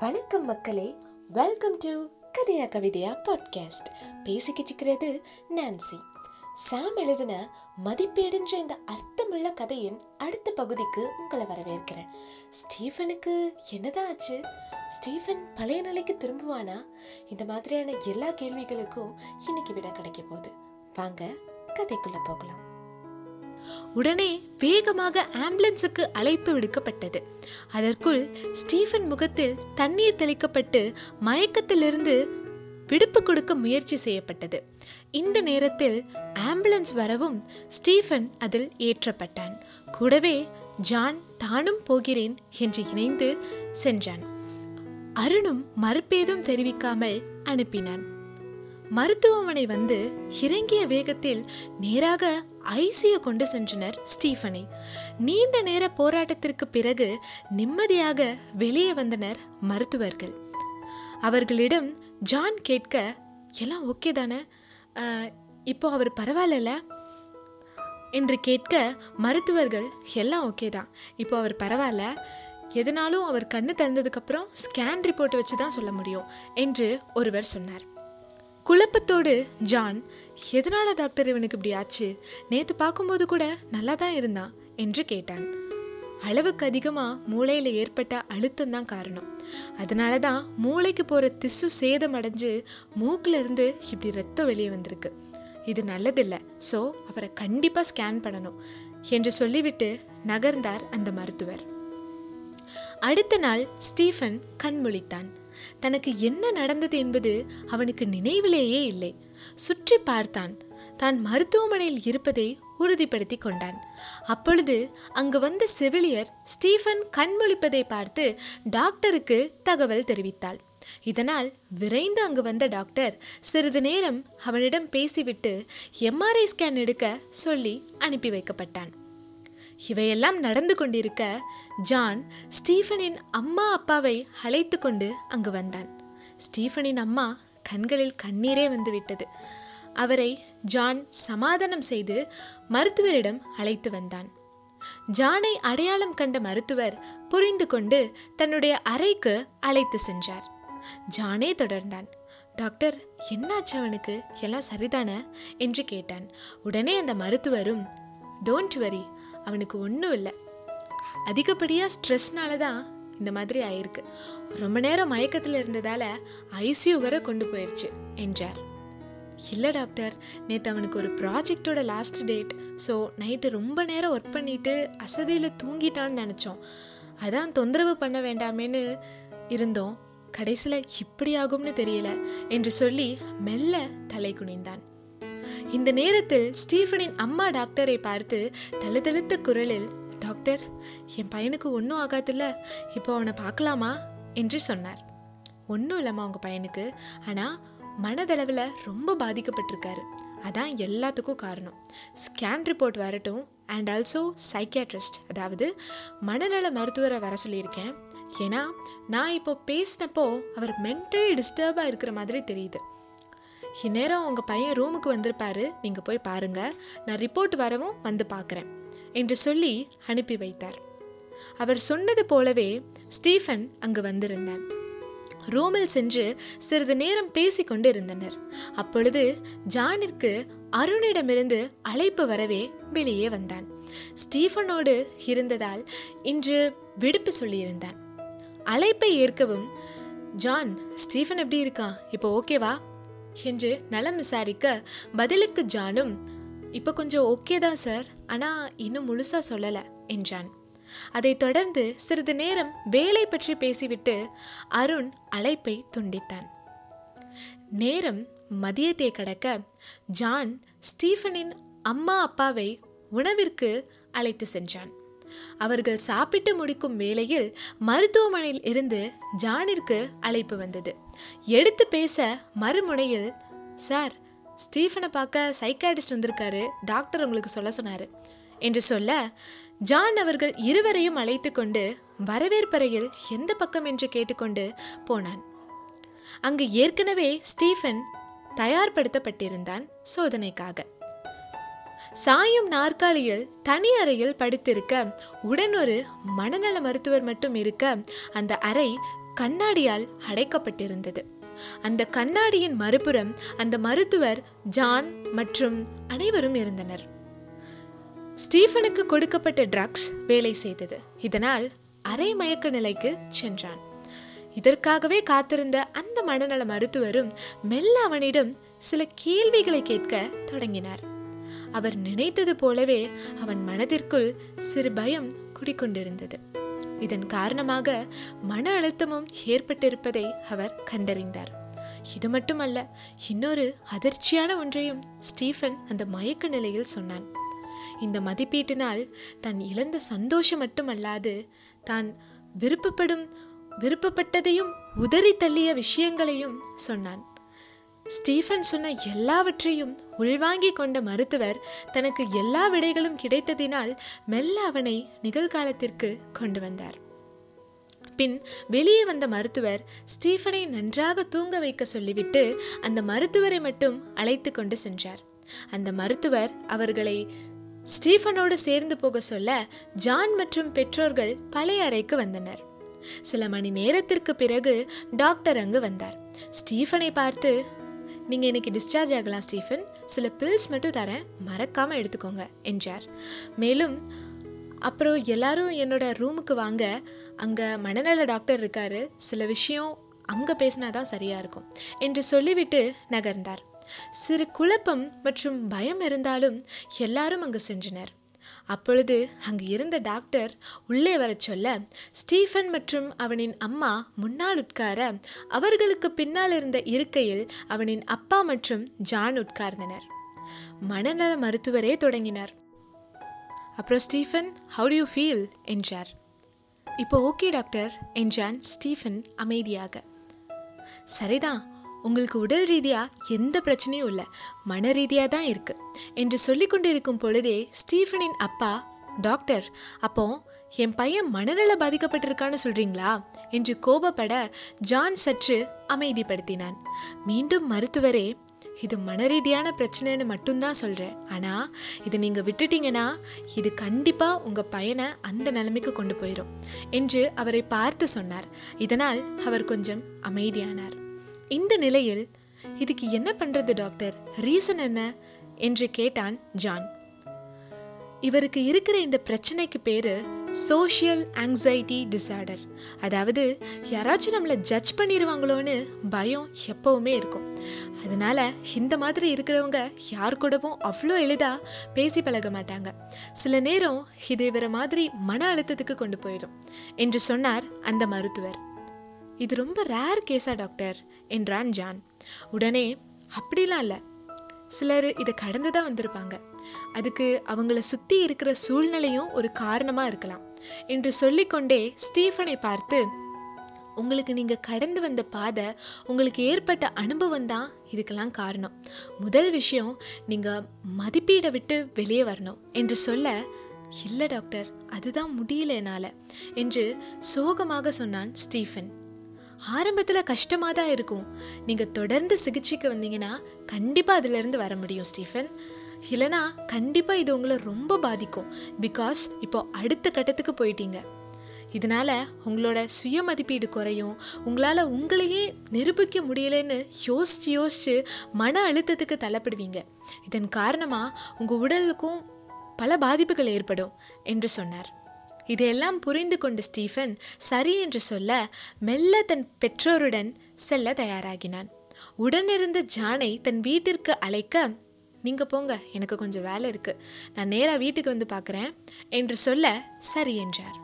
வணக்கம் மக்களே. Welcome to கதையா கவிதையா பாட்காஸ்ட் பேசிக்கிட்டு இருக்கிறது நான்சி சாம் எழுதின மதிப்பேடுன்ற இந்த அர்த்தமுள்ள கதையின் அடுத்த பகுதிக்கு உங்களை வரவேற்கிறேன். ஸ்டீஃபனுக்கு என்னதான் ஆச்சு? ஸ்டீஃபன் பழைய நிலைக்கு திரும்புவானா? இந்த மாதிரியான எல்லா கேள்விகளுக்கும் இன்னைக்கு விட கிடைக்க போகுது. வாங்க கதைக்குள்ள போகலாம். உடனே வேகமாக ஆம்புலன்ஸுக்கு அழைப்பு விடுக்கப்பட்டது. அதற்குள் ஸ்டீஃபன் முகத்தில் தண்ணீர் தெளிக்கப்பட்டு மயக்கத்திலிருந்து விடுப்பு கொடுக்க முயற்சி செய்யப்பட்டது. இந்த நேரத்தில் ஆம்புலன்ஸ் வரவும் ஸ்டீஃபன் அதில் ஏற்றப்பட்டான். கூடவே ஜான் தானும் போகிறேன் என்று இணைந்து சென்றான். அருணும் மறுப்பேதும் தெரிவிக்காமல் அனுப்பினான். மருத்துவமனை வந்து இறங்கிய வேகத்தில் நேராக ஐசியு கொண்டு சென்றனர் ஸ்டீஃபனை. நீண்ட நேர போராட்டத்திற்கு பிறகு நிம்மதியாக வெளியே வந்தனர் மருத்துவர்கள். அவர்களிடம் ஜான் கேட்க எல்லாம் ஓகே தானே? இப்போ அவர் பரவாயில்ல என்று கேட்க மருத்துவர்கள் எல்லாம் ஓகே தான். இப்போ அவர் பரவாயில்ல. எதனாலும் அவர் கண்ணு திறந்ததுக்கப்புறம் ஸ்கேன் ரிப்போர்ட் வச்சு தான் சொல்ல முடியும் என்று ஒருவர் சொன்னார். குழப்பத்தோடு ஜான் எதனால டாக்டர் இவனுக்கு இப்படி ஆச்சு? நேற்று பார்க்கும்போது கூட நல்லா தான் இருந்தான் என்று கேட்டான். அளவுக்கு அதிகமாக மூளையில் ஏற்பட்ட அழுத்தம் தான் காரணம். அதனால தான் மூளைக்கு போகிற திசு சேதம் அடைஞ்சு மூக்குலேருந்து இப்படி ரத்தம் வெளியே வந்திருக்கு. இது நல்லதில்லை. ஸோ அவரை கண்டிப்பாக ஸ்கேன் பண்ணணும் என்று சொல்லிவிட்டு நகர்ந்தார் அந்த மருத்துவர். அடுத்த நாள் ஸ்டீஃபன் கண்மொழித்தான். தனக்கு என்ன நடந்தது என்பது அவனுக்கு நினைவிலேயே இல்லை. சுற்றி பார்த்தான். தான் மருத்துவமனையில் இருப்பதை உறுதிப்படுத்தி கொண்டான். அப்பொழுது அங்கு வந்த செவிலியர் ஸ்டீஃபன் கண்மொழிப்பதை பார்த்து டாக்டருக்கு தகவல் தெரிவித்தாள். இதனால் விரைந்து அங்கு வந்த டாக்டர் சிறிது நேரம் அவனிடம் பேசிவிட்டு எம்ஆர்ஐ ஸ்கேன் எடுக்க சொல்லி அனுப்பி வைக்கப்பட்டான். இவையெல்லாம் நடந்து கொண்டிருக்க ஜான் ஸ்டீஃபனின் அம்மா அப்பாவை அழைத்து கொண்டு அங்கு வந்தான். ஸ்டீஃபனின் அம்மா கண்களில் கண்ணீரே வந்துவிட்டது. அவரை ஜான் சமாதானம் செய்து மருத்துவரிடம் அழைத்து வந்தான். ஜானை அடையாளம் கண்ட மருத்துவர் புரிந்து கொண்டு தன்னுடைய அறைக்கு அழைத்து சென்றார். ஜானே தொடர்ந்தான். டாக்டர் என்னாச்சு அவனுக்கு? எல்லாம் சரிதானே? என்று கேட்டான். உடனே அந்த மருத்துவரும் டோன்ட் வரி அவனுக்கு ஒன்றும் இல்லை. அதிகப்படியாக ஸ்ட்ரெஸ்னால தான் இந்த மாதிரி ஆயிருக்கு. ரொம்ப நேரம் மயக்கத்தில் இருந்ததால ஐசியூ வரை கொண்டு போயிடுச்சு என்றார். இல்லை டாக்டர் நேற்று அவனுக்கு ஒரு ப்ராஜெக்டோட லாஸ்ட் டேட் ஸோ நைட்டு ரொம்ப நேரம் ஒர்க் பண்ணிட்டு அசதியில் தூங்கிட்டான்னு நினச்சோம். அதான் தொந்தரவு பண்ண வேண்டாமேன்னு இருந்தோம். கடைசியில் இப்படி ஆகும்னு தெரியல என்று சொல்லி மெல்ல தலை குனிந்தான். இந்த நேரத்தில் ஸ்டீஃபனின் அம்மா டாக்டரை பார்த்து தழுதழுத்த குரலில் டாக்டர் என் பையனுக்கு ஒன்றும் ஆகாதுல்ல இப்போ அவனை பார்க்கலாமா? என்று சொன்னார். ஒன்றும் இல்லைம்மா உங்கள் பையனுக்கு. ஆனால் மனதளவில் ரொம்ப பாதிக்கப்பட்டிருக்காரு. அதான் எல்லாத்துக்கும் காரணம். ஸ்கேன் ரிப்போர்ட் வரட்டும் அண்ட் ஆல்சோ சைக்கியாட்ரிஸ்ட் அதாவது மனநல மருத்துவரை வர சொல்லியிருக்கேன். ஏன்னா நான் இப்போ பேசினப்போ அவர் மென்டலி டிஸ்டர்பாக இருக்கிற மாதிரி தெரியுது. இந்நேரம் உங்கள் பையன் ரூமுக்கு வந்திருப்பாரு. நீங்கள் போய் பாருங்க. நான் ரிப்போர்ட் வரவும் வந்து பார்க்குறேன் என்று சொல்லி அனுப்பி வைத்தார். அவர் சொன்னது போலவே ஸ்டீஃபன் அங்கு வந்திருந்தான் ரூமில் சென்று சிறிது நேரம் பேசிக்கொண்டு இருந்தனர் அப்பொழுது ஜானிற்கு அருணிடமிருந்து அழைப்பு வரவே வெளியே வந்தான். ஸ்டீஃபனோடு இருந்ததால் இன்று விடுப்பு சொல்லியிருந்தான். அழைப்பை ஏற்கவும் ஜான் ஸ்டீஃபன் எப்படி இருக்கான்? இப்போ ஓகேவா? என்று நலம் விசாரிக்க பதிலுக்கு ஜானும் இப்போ கொஞ்சம் ஓகே தான் சார் ஆனால் இன்னும் முழுசாக சொல்லலை என்றான். அதைத் தொடர்ந்து சிறிது நேரம் வேலை பற்றி பேசிவிட்டு அருண் அழைப்பை துண்டித்தான். நேரம் மதியத்தை கடக்க ஜான் ஸ்டீஃபனின் அம்மா அப்பாவை உணவிற்கு அழைத்து சென்றான். அவர்கள் சாப்பிட்டு முடிக்கும் வேளையில் மருத்துவமனையில் இருந்து ஜானிற்கு அழைப்பு வந்தது. எடுத்து பேச மறுமுனையில் சார் ஸ்டீஃபனை பார்க்க சைக்காட்டிஸ்ட் வந்திருக்காரு. டாக்டர் உங்களுக்கு சொல்ல சொன்னார். என்று சொல்ல ஜான் அவர்கள் இருவரையும் அழைத்து கொண்டு வரவேற்பறையில் எந்த பக்கம் என்று கேட்டுக்கொண்டு போனான். அங்கு ஏற்கனவே ஸ்டீஃபன் தயார்படுத்தப்பட்டிருந்தான் சோதனைக்காக. சாயும் நாற்காலியில் தனி அறையில் படுத்திருக்க உடனொரு மனநல மருத்துவர் மட்டும் இருக்க அந்த அறை கண்ணாடியால் அடைக்கப்பட்டிருந்தது. அந்த கண்ணாடியின் மறுபுறம் அந்த மருத்துவர் ஜான் மற்றும் அனைவரும் இருந்தனர். ஸ்டீஃபனுக்கு கொடுக்கப்பட்ட ட்ரக்ஸ் வேலை செய்தது. இதனால் அரை மயக்க நிலைக்கு சென்றான். இதற்காகவே காத்திருந்த அந்த மனநல மருத்துவரும் மெல்ல அவனிடம் சில கேள்விகளை கேட்க தொடங்கினார். அவர் நினைத்தது போலவே அவன் மனதிற்குள் சிறு பயம் குடிக்கொண்டிருந்தது. இதன் காரணமாக மன அழுத்தமும் ஏற்பட்டிருப்பதை அவர் கண்டறிந்தார். இது மட்டுமல்ல இன்னொரு அதிர்ச்சியான ஒன்றையும் ஸ்டீஃபன் அந்த மயக்க நிலையில் சொன்னான். இந்த மதிப்பீட்டினால் தான் இழந்த சந்தோஷம் மட்டுமல்லாது தான் விருப்பப்படும் விருப்பப்பட்டதையும் உதறி தள்ளிய விஷயங்களையும் சொன்னான். ஸ்டீஃபன் சொன்ன எல்லாவற்றையும் உள்வாங்கிக் கொண்ட மருத்துவர் தனக்கு எல்லா விடைகளும் கிடைத்ததினால் மெல்ல அவனை நிகழ்காலத்திற்கு கொண்டு வந்தார். பின் வெளியே வந்த மருத்துவர் ஸ்டீஃபனை நன்றாக தூங்க வைக்க சொல்லிவிட்டு அந்த மருத்துவரை மட்டும் அழைத்து கொண்டு சென்றார். அந்த மருத்துவர் அவர்களை ஸ்டீஃபனோடு சேர்ந்து போக சொல்ல ஜான் மற்றும் பெற்றோர்கள் பழைய அறைக்கு வந்தனர். சில மணி நேரத்திற்கு பிறகு டாக்டர் அங்கு வந்தார். ஸ்டீஃபனை பார்த்து நீங்கள் இன்னைக்கு டிஸ்சார்ஜ் ஆகலாம் ஸ்டீஃபன். சில பில்ஸ் மட்டும் தரேன். மறக்காமல் எடுத்துக்கோங்க என்றார் மேலும் அப்புறம் எல்லாரும் என்னோட ரூமுக்கு வாங்க. அங்கே மனநல டாக்டர் இருக்காரு. சில விஷயம் அங்கே பேசினா தான் சரியாக இருக்கும். என்று சொல்லிவிட்டு நகர்ந்தார். சிறு குழப்பம் மற்றும் பயம் இருந்தாலும் எல்லாரும் அங்கு சென்றனர். அப்பொழுது அங்கு இருந்த டாக்டர் உள்ளே வரச் சொல்ல ஸ்டீஃபன் மற்றும் அவனின் அம்மா முன்னால் உட்கார அவர்களுக்கு பின்னால் இருந்த இருக்கையில் அவனின் அப்பா மற்றும் ஜான் உட்கார்ந்தனர். மனநல மருத்துவரே தொடங்கினார். அப்புறம் Stephen how do you feel என்றார். இப்போ ஓகே டாக்டர் என்றான் ஸ்டீஃபன் அமைதியாக. சரிதான் உங்களுக்கு உடல் ரீதியாக எந்த பிரச்சனையும் இல்லை மன ரீதியாக தான் இருக்குது என்று சொல்லி கொண்டிருக்கும் பொழுதே ஸ்டீஃபனின் அப்பா டாக்டர் அப்போ என் பையன் மனநல பாதிக்கப்பட்டிருக்கான்னு சொல்கிறீங்களா என்று கோபப்பட ஜான் சற்று அமைதிப்படுத்தினான். மீண்டும் மருத்துவரே இது மனரீதியான பிரச்சனைன்னு மட்டும்தான் சொல்கிறேன் ஆனால் இதை நீங்கள் விட்டுட்டீங்கன்னா இது கண்டிப்பாக உங்கள் பையனை அந்த நிலைமைக்கு கொண்டு போயிடும் என்று அவரை பார்த்து சொன்னார். இதனால் அவர் கொஞ்சம் அமைதியானார். இந்த நிலையில் இதுக்கு என்ன பண்ணுறது டாக்டர்? ரீசன் என்ன? என்று கேட்டான் ஜான். இவருக்கு இருக்கிற இந்த பிரச்சனைக்கு பேர் சோஷியல் ஆங்ஸைட்டி டிசார்டர். அதாவது யாராச்சும் நம்மளை ஜட்ஜ் பண்ணிடுவாங்களோன்னு பயம் எப்பவுமே இருக்கும். அதனால இந்த மாதிரி இருக்கிறவங்க யார் கூடவும் அவ்வளோ எளிதாக பேசி பழக மாட்டாங்க. சில நேரம் இது இவரை மாதிரி மன அழுத்தத்துக்கு கொண்டு போயிடும் என்று சொன்னார் அந்த மருத்துவர். இது ரொம்ப ரேர் கேஸா டாக்டர்? என்றான் ஜான். உடனே அப்படிலாம் இல்லை. சிலர் இதை கடந்து தான் வந்திருப்பாங்க. அதுக்கு அவங்கள சுற்றி இருக்கிற சூழ்நிலையும் ஒரு காரணமாக இருக்கலாம். என்று சொல்லிக்கொண்டே ஸ்டீஃபனை பார்த்து உங்களுக்கு நீங்கள் கடந்து வந்த பாதை உங்களுக்கு ஏற்பட்ட அனுபவம் தான் இதுக்கெல்லாம் காரணம். முதல் விஷயம் நீங்கள் மதிப்பீடை விட்டு வெளியே வரணும். என்று சொல்ல இல்லை டாக்டர். அதுதான் முடியல என்னால். என்று சோகமாக சொன்னான் ஸ்டீஃபன். ஆரம்பத்தில் கஷ்டமாக தான் இருக்கும். நீங்கள் தொடர்ந்து சிகிச்சைக்கு வந்தீங்கன்னா கண்டிப்பாக அதிலிருந்து வர முடியும் ஸ்டீஃபன். இல்லைனா கண்டிப்பாக இது உங்களை ரொம்ப பாதிக்கும். பிகாஸ் இப்போ அடுத்த கட்டத்துக்கு போயிட்டீங்க. இதனால் உங்களோட சுய மதிப்பீடு குறையும். உங்களால் உங்களையே நிரூபிக்க முடியலன்னு யோசித்து யோசித்து மன அழுத்தத்துக்கு தள்ளப்படுவீங்க. இதன் காரணமாக உங்கள் உடலுக்கும் பல பாதிப்புகள் ஏற்படும் என்று சொன்னார். இதையெல்லாம் புரிந்து கொண்ட ஸ்டீஃபன் சரி என்று சொல்ல மெல்ல தன் பெற்றோருடன் செல்ல தயாராகினான். உடனிருந்த ஜானை தன் வீட்டிற்கு அழைக்க நீங்கள் போங்க எனக்கு கொஞ்சம் வேலை இருக்குது நான் நேராக வீட்டுக்கு வந்து பார்க்குறேன் என்று சொல்ல சரி என்றார்.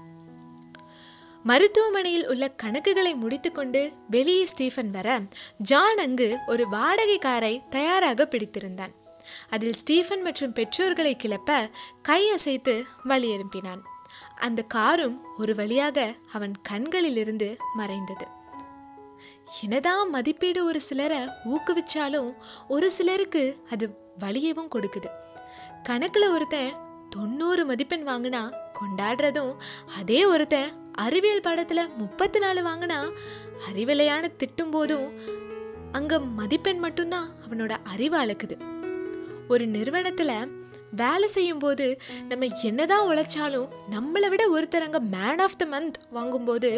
மருத்துவமனையில் உள்ள கணக்குகளை முடித்துக்கொண்டு வெளியே ஸ்டீஃபன் வர ஜான் அங்கு ஒரு வாடகை காரை தயாராக பிடித்திருந்தான். அதில் ஸ்டீஃபன் மற்றும் பெற்றோர்களை கிளப்ப கை அசைத்து வழி எழுப்பினான். அந்த காரும் ஒரு வழியாக அவன் கண்களிலிருந்து மறைந்தது. என்னதான் மதிப்பீடு ஒரு சிலரை ஊக்குவிச்சாலும் ஒரு சிலருக்கு அது வழியவும் கொடுக்குது. கணக்கில் ஒருத்தன் தொண்ணூறு மதிப்பெண் வாங்கினா கொண்டாடுறதும் அதே ஒருத்தன் அறிவியல் பாடத்தில் முப்பத்தி நாலு வாங்கினா அறிவிலையான திட்டும் போதும் அங்கே மதிப்பெண் மட்டும்தான் அவனோட அறிவு அளக்குது ஒரு நிறுவனத்தில் வேலை செய்யும்போது நம்ம என்னதான் உழைச்சாலும் நம்மளை விட ஒருத்தர் அங்கே மேன் ஆஃப் த மந்த் வாங்கும்போது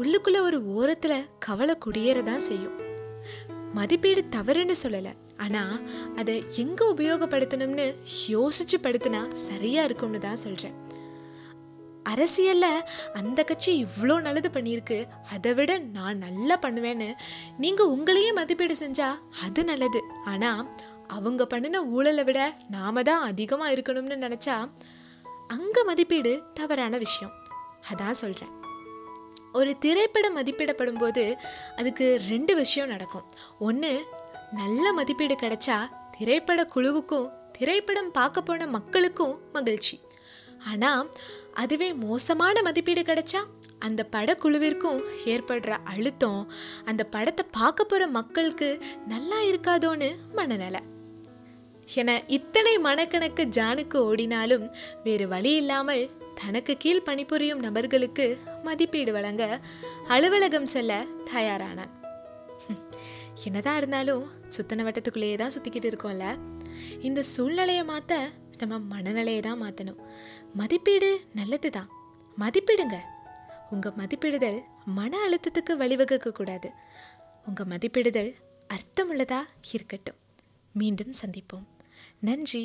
உள்ளுக்குள்ள ஒரு ஓரத்தில் கவலை குடியேறதான் செய்யும். மதிப்பீடு தவறுன்னு சொல்லலை. ஆனால் அதை எங்கே உபயோகப்படுத்தணும்னு யோசிச்சு படுத்தினா சரியாக இருக்கும்னு தான் சொல்கிறேன் அரசியலில் அந்த கட்சி இவ்வளோ நல்லது பண்ணியிருக்கு அதை விட நான் நல்லா பண்ணுவேன்னு நீங்கள் உங்களையே மதிப்பீடு செஞ்சால் அது நல்லது. ஆனால் அவங்க பண்ணின ஊழலை விட நாம தான் அதிகமாக இருக்கணும்னு நினச்சா அங்கே மதிப்பீடு தவறான விஷயம். அதான் சொல்கிறேன் ஒரு திரைப்படம் மதிப்பிடப்படும் போது அதுக்கு ரெண்டு விஷயம் நடக்கும். ஒன்று நல்ல மதிப்பீடு கிடைச்சா திரைப்பட குழுவுக்கும் திரைப்படம் பார்க்க போன மக்களுக்கும் மகிழ்ச்சி. ஆனால் அதுவே மோசமான மதிப்பீடு கிடைச்சா அந்த படக்குழுவிற்கும் ஏற்படுற அழுத்தம் அந்த படத்தை பார்க்க போகிற மக்களுக்கு நல்லா இருக்காதோன்னு மனநிலை. என இத்தனை மனக்கணக்கு ஜானுக்கு ஓடினாலும் வேறு வழி இல்லாமல் தனக்கு கீழ் பணிபுரியும் நபர்களுக்கு மதிப்பீடு வழங்க அலுவலகம் செல்ல தயாரானான். என்னதான் இருந்தாலும் சுத்தன வட்டத்துக்குள்ளேயே தான் சுற்றிக்கிட்டு இருக்கோம்ல. இந்த சூழ்நிலையை மாற்ற நம்ம மனநிலையை தான் மாற்றணும் மதிப்பீடு நல்லது தான். மதிப்பிடுங்க. உங்கள் மதிப்பிடுதல் மன அழுத்தத்துக்கு வழிவகுக்கக்கூடாது உங்கள் மதிப்பிடுதல் அர்த்தமுள்ளதாக இருக்கட்டும். மீண்டும் சந்திப்போம். நன்றி